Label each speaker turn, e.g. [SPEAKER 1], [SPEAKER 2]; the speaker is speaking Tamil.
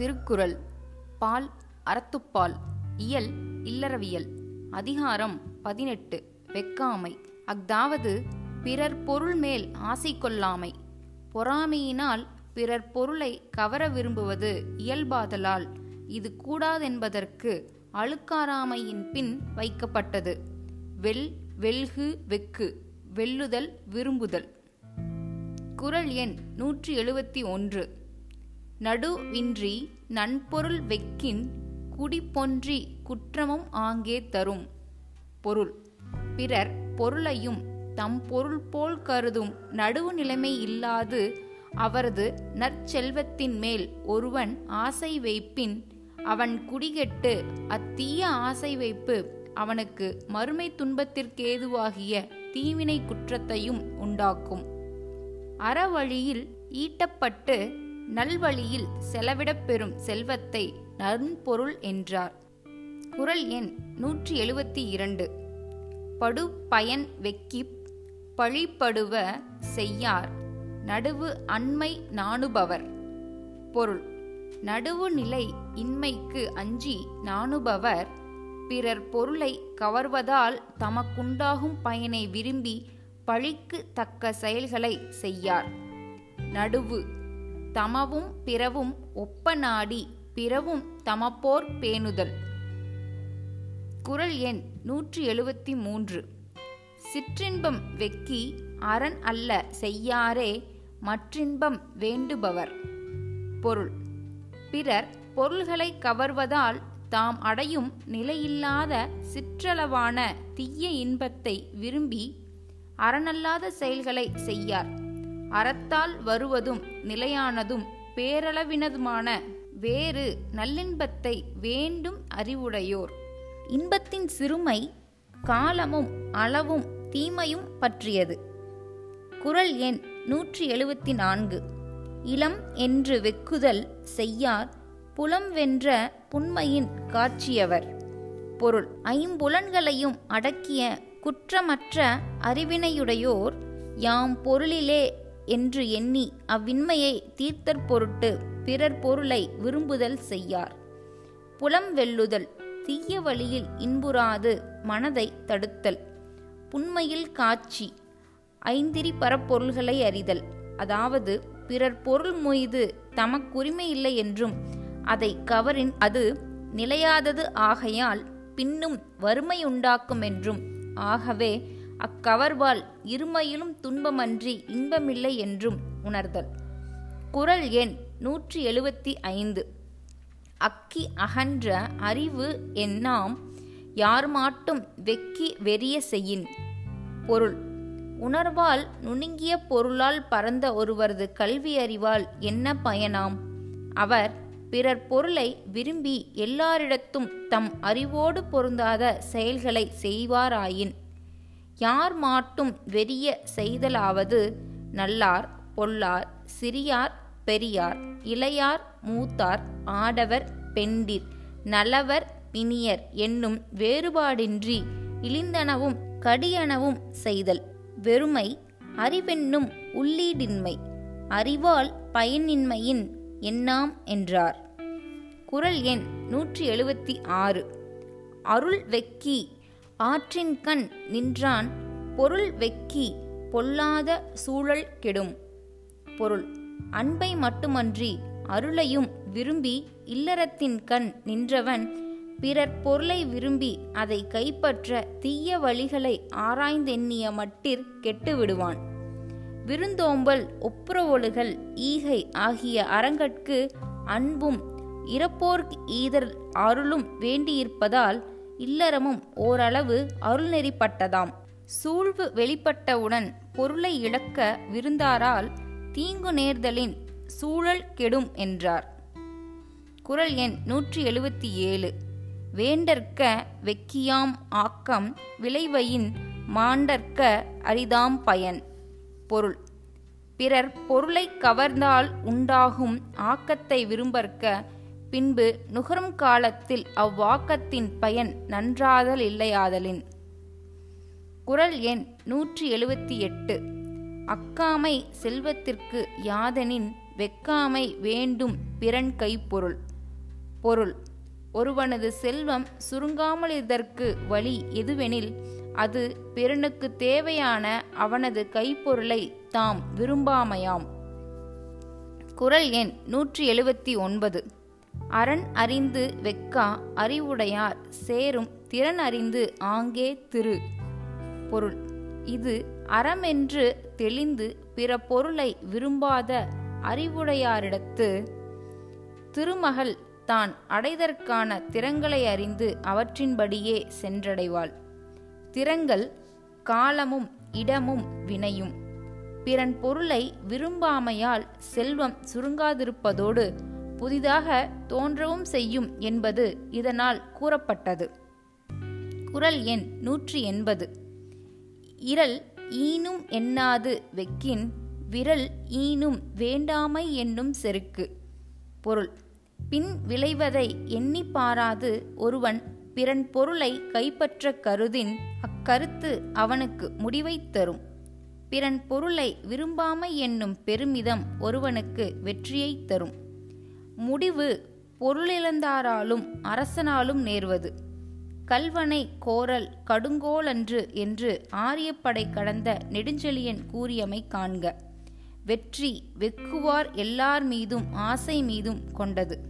[SPEAKER 1] திருக்குறள். பால் அறத்துப்பால் இயல் இல்லறவியல். அதிகாரம் பதினெட்டு. வெக்காமை அஃதாவது பிறர் பொருள் மேல் ஆசை கொள்ளாமை. பொறாமையினால் பிறர் பொருளை கவர விரும்புவது இயல்பாதலால் இது கூடாதென்பதற்கு அழுக்காராமையின் பின் வைக்கப்பட்டது. வெல் வெல்கு வெக்கு. வெல்லுதல் விரும்புதல். குறள் எண் நூற்றி எழுபத்தி ஒன்று. நடுவின்றி நன்பொருள் வெக்கின் குடிப்பொன்றி குற்றமும் ஆங்கே தரும். பொருள். பிறர் பொருளையும் தம் பொருள் போல் கருதும் நடுவு நிலைமை இல்லாது அவரது நற்செல்வத்தின் மேல் ஒருவன் ஆசை வைப்பின் அவன் குடிகெட்டு அத்தீய ஆசை வைப்பு அவனுக்கு மறுமை துன்பத்திற்கேதுவாகிய தீவினை குற்றத்தையும் உண்டாக்கும். அறவழியில் ஈட்டப்பட்டு நல்வழியில் செலவிடப் பெறும் செல்வத்தை நன்பொருள் என்றார். குறள் எண் நூற்றி எழுபத்தி இரண்டு. படு பயன் வெக்கிப் பழிப்படுவ செய்யார். நடுவு அண்மை நாணுபவர். பொருள். நடுவு நிலை இன்மைக்கு அஞ்சி நாணுபவர். பிறர் பொருளை கவர்வதால் தமக்குண்டாகும் பயனை விரும்பி பழிக்கு தக்க செயல்களை செய்யார். நடுவு தமவும் பிறவும் ஒப்ப நாடி பிறவும் தமப்போர் பேணுதல். குறள் எண் நூற்றி எழுபத்தி மூன்று சிற்றின்பம் வெக்கி அரண் அல்ல செய்யாரே மற்றின்பம் வேண்டுபவர். பொருள். பிறர் பொருள்களை கவர்வதால் தாம் அடையும் நிலையில்லாத சிற்றளவான தீய இன்பத்தை விரும்பி அறனல்லாத செயல்களை செய்யார். அறத்தால் வருவதும் நிலையானதும் பேரளவினதுமான வேறு நல்லின்பத்தை வேண்டும் அறிவுடையோர். இன்பத்தின் சிறுமை காலமும் அளவும் தீமையும் பற்றியது. குறள் எண் நூற்றி எழுபத்தி நான்கு இளம் என்று வெக்குதல் செய்யார் புலம் வென்ற புண்மையின் காட்சியவர். பொருள் ஐம்புலன்களையும் அடக்கிய குற்றமற்ற அறிவினையுடையோர் யாம் பொருளிலே என்று எண்ணி அவ்வின்மையை தீர்த்தற் பொருட்டு பிறர் பொருளை விரும்புதல் செய்யார். புலம் வெல்லுதல் தீய வழியில் இன்புறாது மனதை தடுத்தல். புண்மையில் காட்சி ஐந்திரி பரப்பொருள்களை அறிதல். அதாவது பிறர் பொருள் மீது தமக்குரிமை இல்லை என்றும் அதை கவரின் அது நிலையாதது ஆகையால் பின்னும் வறுமை உண்டாக்கும் என்றும். ஆகவே அக்கவர்வால் இருமையிலும் துன்பமன்றி இன்பமில்லை என்றும் உணர்தல். குரல் எண் நூற்றி எழுபத்தி ஐந்து. அக்கி அகன்ற அறிவு எண்ணாம் யார் மாட்டும் வெக்கி வெறிய செய்யின். பொருள். உணர்வால் நுணுங்கிய பொருளால் பரந்த ஒருவரது கல்வி அறிவால் என்ன பயனாம்? அவர் பிறர் பொருளை விரும்பி எல்லாரிடத்தும் தம் அறிவோடு பொருந்தாத செயல்களை செய்வாராயின். யார் மாட்டும் வெறிய செய்தலாவது நல்லார் பொல்லார் சிறியார் பெரியார் இளையார் மூத்தார் ஆடவர் பெண்டிர் நலவர் பிணியர் என்னும் வேறுபாடின்றி இழிந்தனவும் கடியனவும் செய்தல். வெறுமை அறிவென்னும் உள்ளீடின்மை அறிவால் பயனின்மையின் எண்ணாம் என்றார். குரல் எண் நூற்றி எழுபத்தி ஆறு. அருள் வெக்கி ஆற்றின் கண் நின்றான் பொருள் வெக்கி பொல்லாத சூழல் கெடும். பொருள் அன்பை மட்டுமன்றி அருளையும் விரும்பி இல்லறத்தின் கண் நின்றவன் பிறர் பொருளை விரும்பி அதை கைப்பற்ற தீய வழிகளை ஆராய்ந்தெண்ணிய மட்டிற் கெட்டுவிடுவான். விருந்தோம்பல் ஒப்புரவொழுகள் ஈகை ஆகிய அரங்கற்கு அன்பும் இறப்போர்க் ஈதர் அருளும் வேண்டியிருப்பதால் இல்லறமும் ஓரளவு அருள்நெறிப்பட்டதாம். சூழ்வு வெளிப்பட்டவுடன் பொருளை இழக்க விருந்தாரால் தீங்கு நேர்தலின் சூழல் கெடும் என்றார். குறள் எண் நூற்றி எழுபத்தி ஏழு. வேண்டற்க வெக்கியாம் ஆக்கம் விளைவையின் மாண்டற்க அரிதாம் பயன். பொருள். பிறர் பொருளை கவர்ந்தால் உண்டாகும் ஆக்கத்தை விரும்பற்க பின்பு நுகரும் காலத்தில் அவ்வாக்கத்தின் பயன் நன்றாதல் இல்லையாதலின். குறள் எண் நூற்றி எழுபத்தி எட்டு அக்காமை செல்வத்திற்கு யாதெனின் வெக்காமை வேண்டும் பிறன் கைப்பொருள். பொருள். ஒருவனது செல்வம் சுருங்காமல் இதற்கு வழி எதுவெனில் அது பிறனுக்கு தேவையான அவனது கைப்பொருளை தாம் விரும்பாமையாம். குரல் எண் நூற்றி எழுபத்தி ஒன்பது அரண் அறிந்து வெக்கா அறிவுடையார் சேரும் திறன் அறிந்து ஆங்கே திரு. பொருள். இது அறமென்று தெளிந்து பிற பொருளை விரும்பாத அறிவுடையாரிடத்து திருமகள் தான் அடைதற்கான திறங்களை அறிந்து அவற்றின்படியே சென்றடைவாள். திறங்கள் காலமும் இடமும் வினையும். பிறன் பொருளை விரும்பாமையால் செல்வம் சுருங்காதிருப்பதோடு புதிதாக தோன்றவும் செய்யும் என்பது இதனால் கூறப்பட்டது. குரல் எண் நூற்றி எண்பது இரல் ஈனும் எண்ணாது வெக்கின் விரல் ஈனும் வேண்டாமை என்னும் செருக்கு பொருள். பின் விளைவதை எண்ணி பாராது ஒருவன் பிறன் பொருளை கைப்பற்ற கருதின் அக்கருத்து அவனுக்கு முடிவைத் தரும். பிறன் பொருளை விரும்பாமை என்னும் பெருமிதம் ஒருவனுக்கு வெற்றியைத் தரும். முடிவு பொருளிழந்தாராலும் அரசனாலும் நேர்வது. கல்வனை கோரல் கடுங்கோலன்று என்று ஆரியப்படை கடந்த நெடுஞ்செழியன் கூறியமை காண்க. வெற்றி வெக்குவார் எல்லார் மீதும் ஆசை மீதும் கொண்டது.